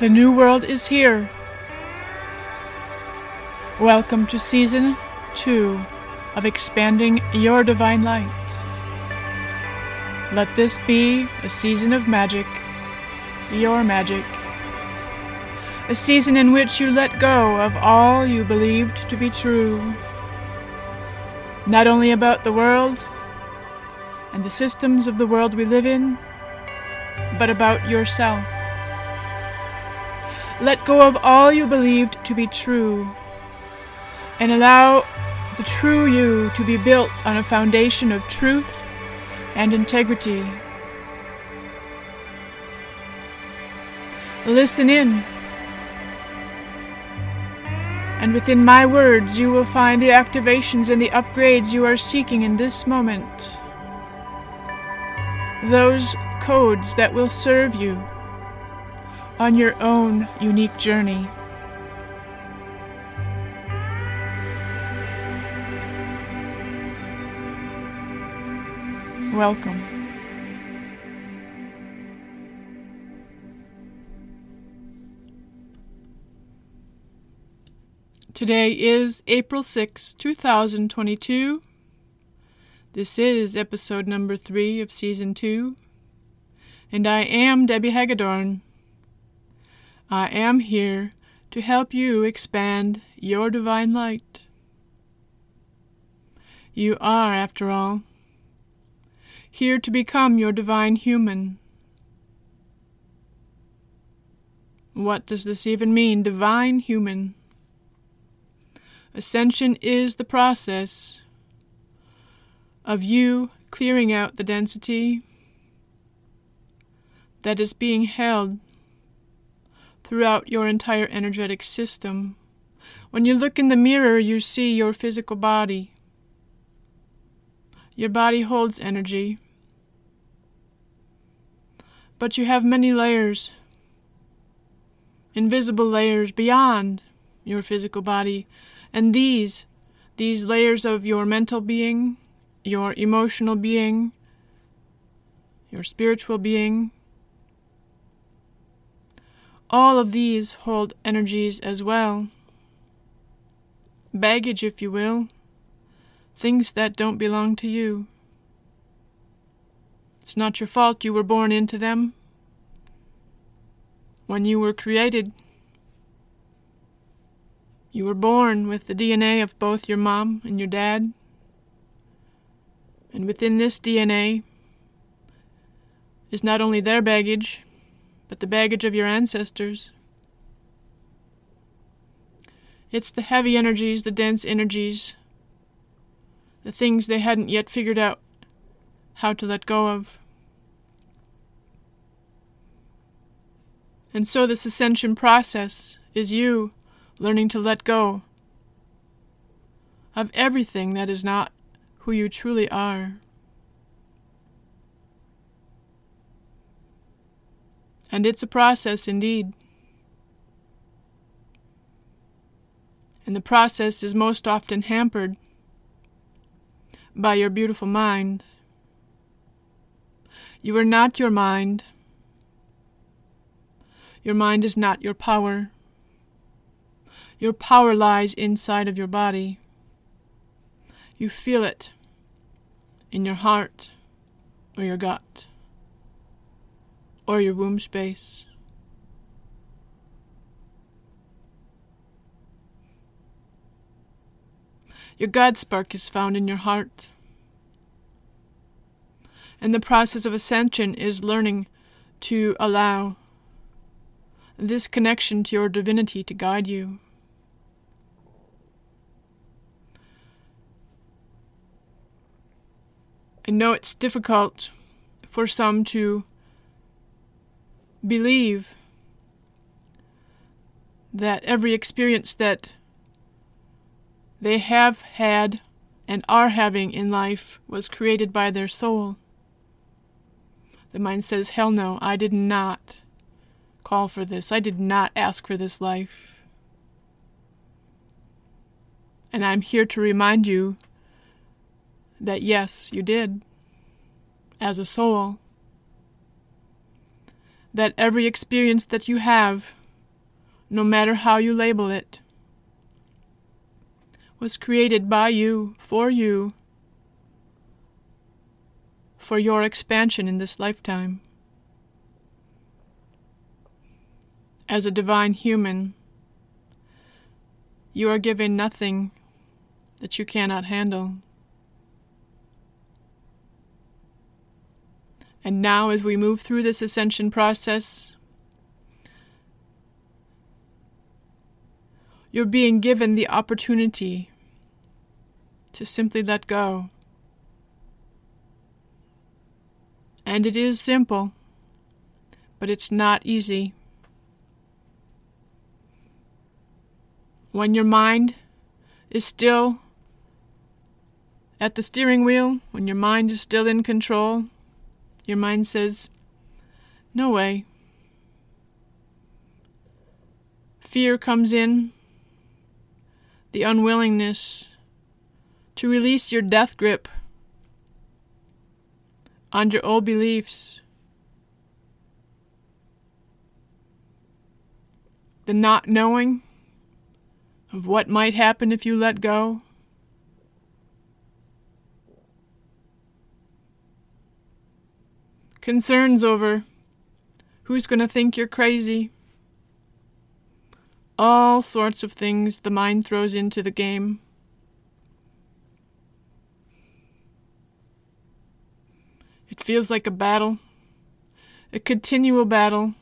The new world is here. Welcome to season two of Expanding Your Divine Light. Let this be a season of magic, your magic. A season in which you let go of all you believed to be true. Not only about the world and the systems of the world we live in, but about yourself. Let go of all you believed to be true and allow the true you to be built on a foundation of truth and integrity. Listen in. And within my words, you will find the activations and the upgrades you are seeking in this moment. Those codes that will serve you on your own unique journey. Welcome. Today is April 6, 2022. This is episode number three of season two, and I am Debbie Hagedorn. I am here to help you expand your divine light. You are, after all, here to become your divine human. What does this even mean, divine human? Ascension is the process of you clearing out the density that is being held throughout your entire energetic system. When you look in the mirror, you see your physical body. Your body holds energy. But you have many layers, invisible layers beyond your physical body and these, these layers of your mental being, your emotional being, your spiritual being, all of these hold energies as well. Baggage, if you will, things that don't belong to you. It's not your fault you were born into them. When you were created, you were born with the DNA of both your mom and your dad. And within this DNA is not only their baggage, but the baggage of your ancestors. It's the heavy energies, the dense energies, the things they hadn't yet figured out how to let go of. And so, this ascension process is you learning to let go of everything that is not who you truly are. And it's a process indeed. And the process is most often hampered by your beautiful mind. You are not your mind. Your mind is not your power. Your power lies inside of your body. You feel it in your heart or your gut or your womb space. Your God spark is found in your heart. And the process of ascension is learning to allow this connection to your divinity to guide you. I know it's difficult for some to believe that every experience that they have had and are having in life was created by their soul. The mind says, Hell no, I did not call for this. I did not ask for this life. And I'm here to remind you that yes, you did, as a soul. That every experience that you have no matter how you label it, was created by you, for you, for your expansion in this lifetime. As a divine human, you are given nothing that you cannot handle. And now, as we move through this ascension process, you're being given the opportunity to simply let go. And it is simple, but it's not easy. When your mind is still at the steering wheel, when your mind is still in control, your mind says, No way. Fear comes in, the unwillingness to release your death grip on your old beliefs, the not knowing of what might happen if you let go. Concerns over who's going to think you're crazy. All sorts of things the mind throws into the game. It feels like a battle, a continual battle.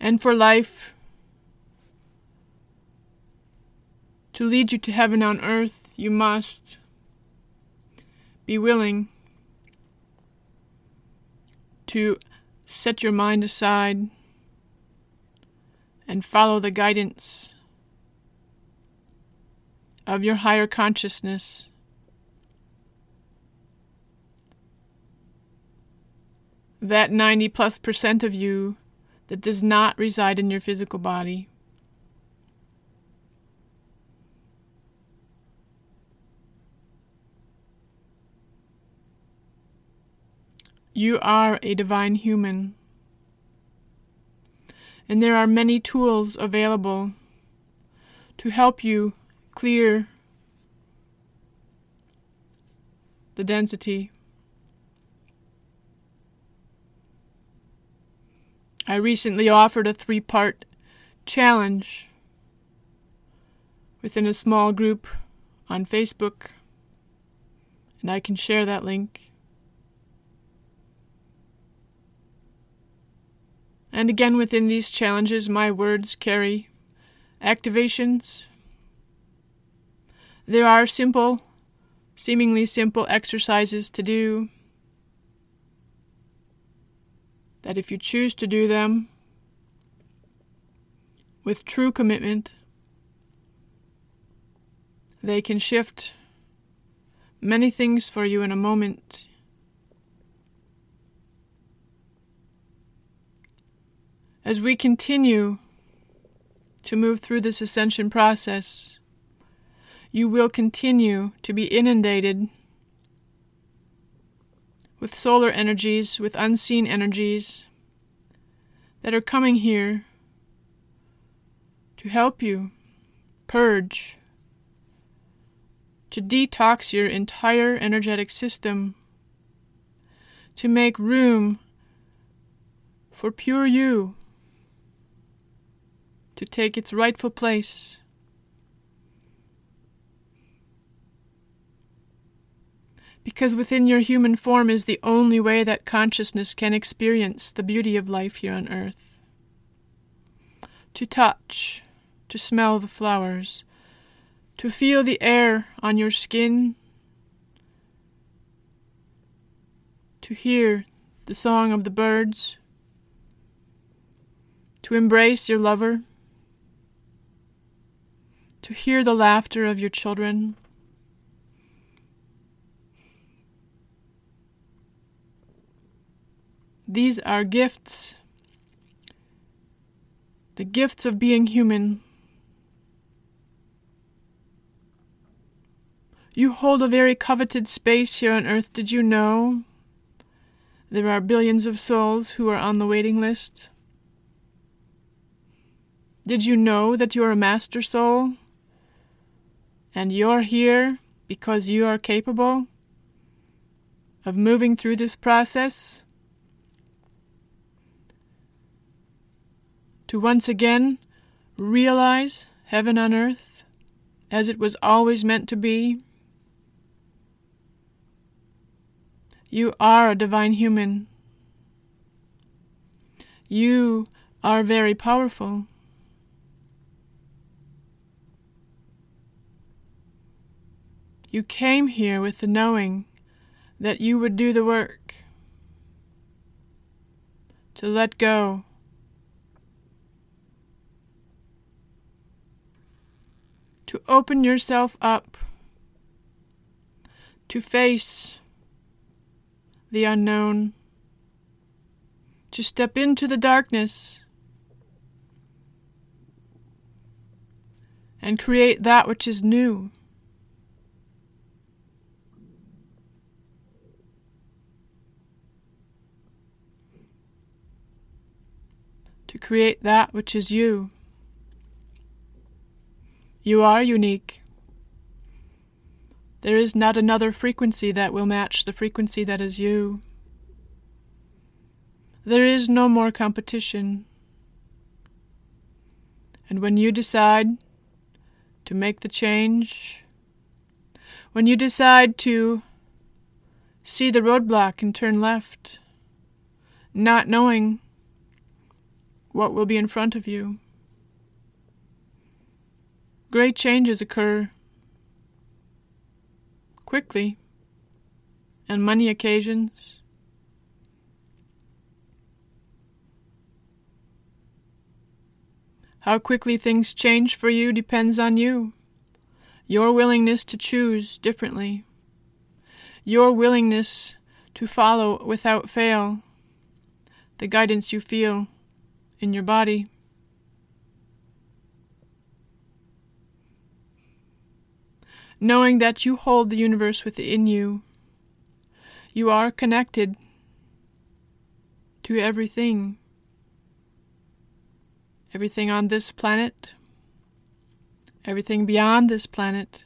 And for life, to lead you to heaven on earth, you must be willing to set your mind aside and follow the guidance of your higher consciousness. That 90 plus percent of you that does not reside in your physical body. You are a divine human. And there are many tools available to help you clear the density. I recently offered a three part challenge within a small group on Facebook, and I can share that link. And again, within these challenges, my words carry activations there are simple, seemingly simple exercises to do that if you choose to do them with true commitment, they can shift many things for you in a moment. As we continue to move through this ascension process, you will continue to be inundated with solar energies, with unseen energies that are coming here to help you purge, to detox your entire energetic system, to make room for pure you to take its rightful place. because within your human form is the only way that consciousness can experience the beauty of life here on earth. To touch, to smell the flowers, to feel the air on your skin, to hear the song of the birds, to embrace your lover, to hear the laughter of your children. These are gifts. The gifts of being human. You hold a very coveted space here on earth, did you know? There are billions of souls who are on the waiting list. Did you know that you're a master soul? And you're here because you are capable of moving through this process to once again realize heaven on earth as it was always meant to be. You are a divine human. You are very powerful. You came here with the knowing that you would do the work, to let go. To open yourself up, to face the unknown, to step into the darkness and create that which is new. To create that which is you. You are unique. There is not another frequency that will match the frequency that is you. There is no more competition. And when you decide to make the change, when you decide to see the roadblock and turn left, not knowing what will be in front of you. Great changes occur quickly, and many occasions. How quickly things change for you depends on you, your willingness to choose differently, your willingness to follow without fail the guidance you feel in your body. Knowing that you hold the universe within you, you are connected to everything. Everything on this planet, everything beyond this planet.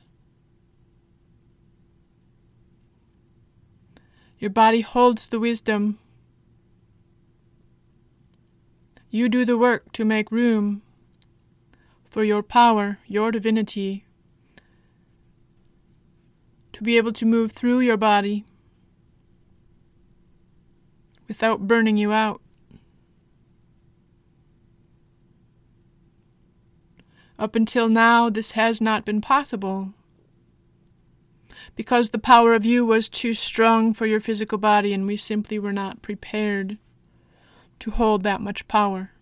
Your body holds the wisdom You do the work to make room for your power, your divinity, to be able to move through your body without burning you out. Up until now, this has not been possible because the power of you was too strong for your physical body and we simply were not prepared to hold that much power.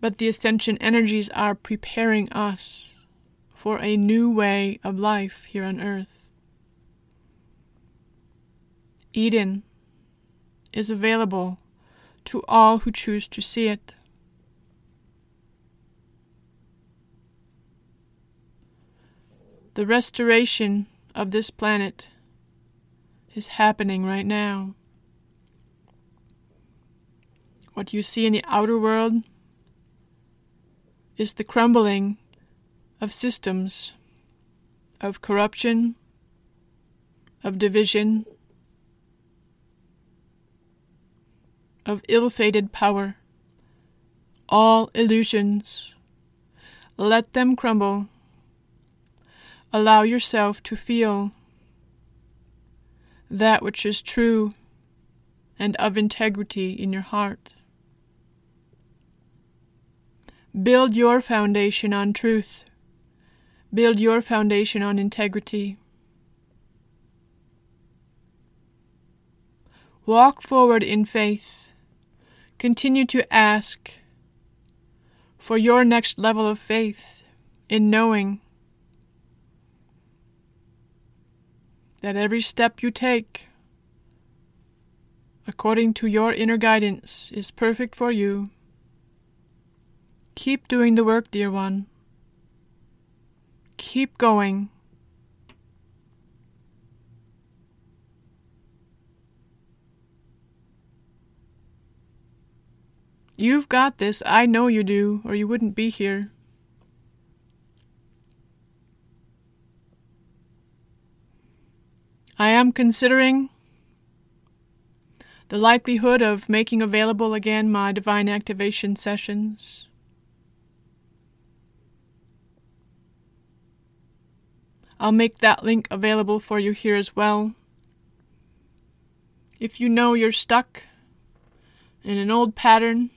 But the ascension energies are preparing us for a new way of life here on earth. Eden is available to all who choose to see it. The restoration of this planet is happening right now. What you see in the outer world is the crumbling of systems, of corruption, of division, of ill fated power, all illusions. Let them crumble. Allow yourself to feel that which is true and of integrity in your heart. Build your foundation on truth. Build your foundation on integrity. Walk forward in faith. Continue to ask for your next level of faith in knowing that every step you take, according to your inner guidance, is perfect for you. Keep doing the work, dear one. keep going. You've got this. I know you do, or you wouldn't be here. I am considering the likelihood of making available again my divine activation sessions. I'll make that link available for you here as well. If you know you're stuck in an old pattern,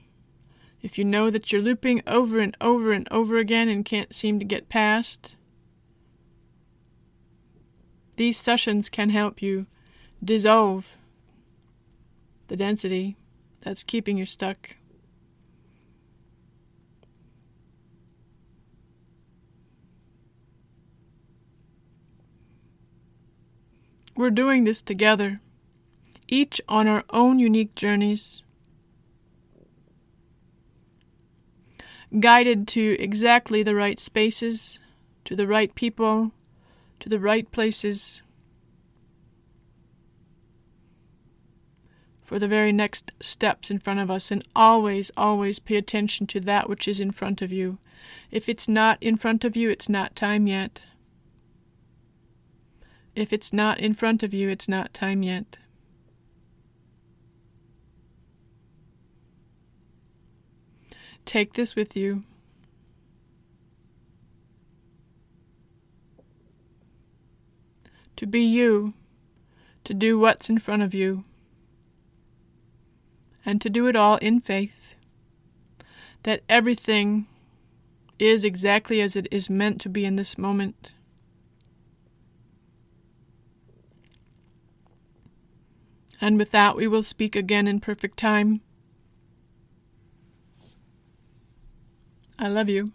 if you know that you're looping over and over and over again and can't seem to get past, these sessions can help you dissolve the density that's keeping you stuck. We're doing this together, each on our own unique journeys. guided to exactly the right spaces, to the right people, to the right places for the very next steps in front of us. And always, always pay attention to that which is in front of you. If it's not in front of you, it's not time yet. If it's not in front of you, it's not time yet. Take this with you. To be you, to do what's in front of you, and to do it all in faith that everything is exactly as it is meant to be in this moment. And with that, we will speak again in perfect time. I love you.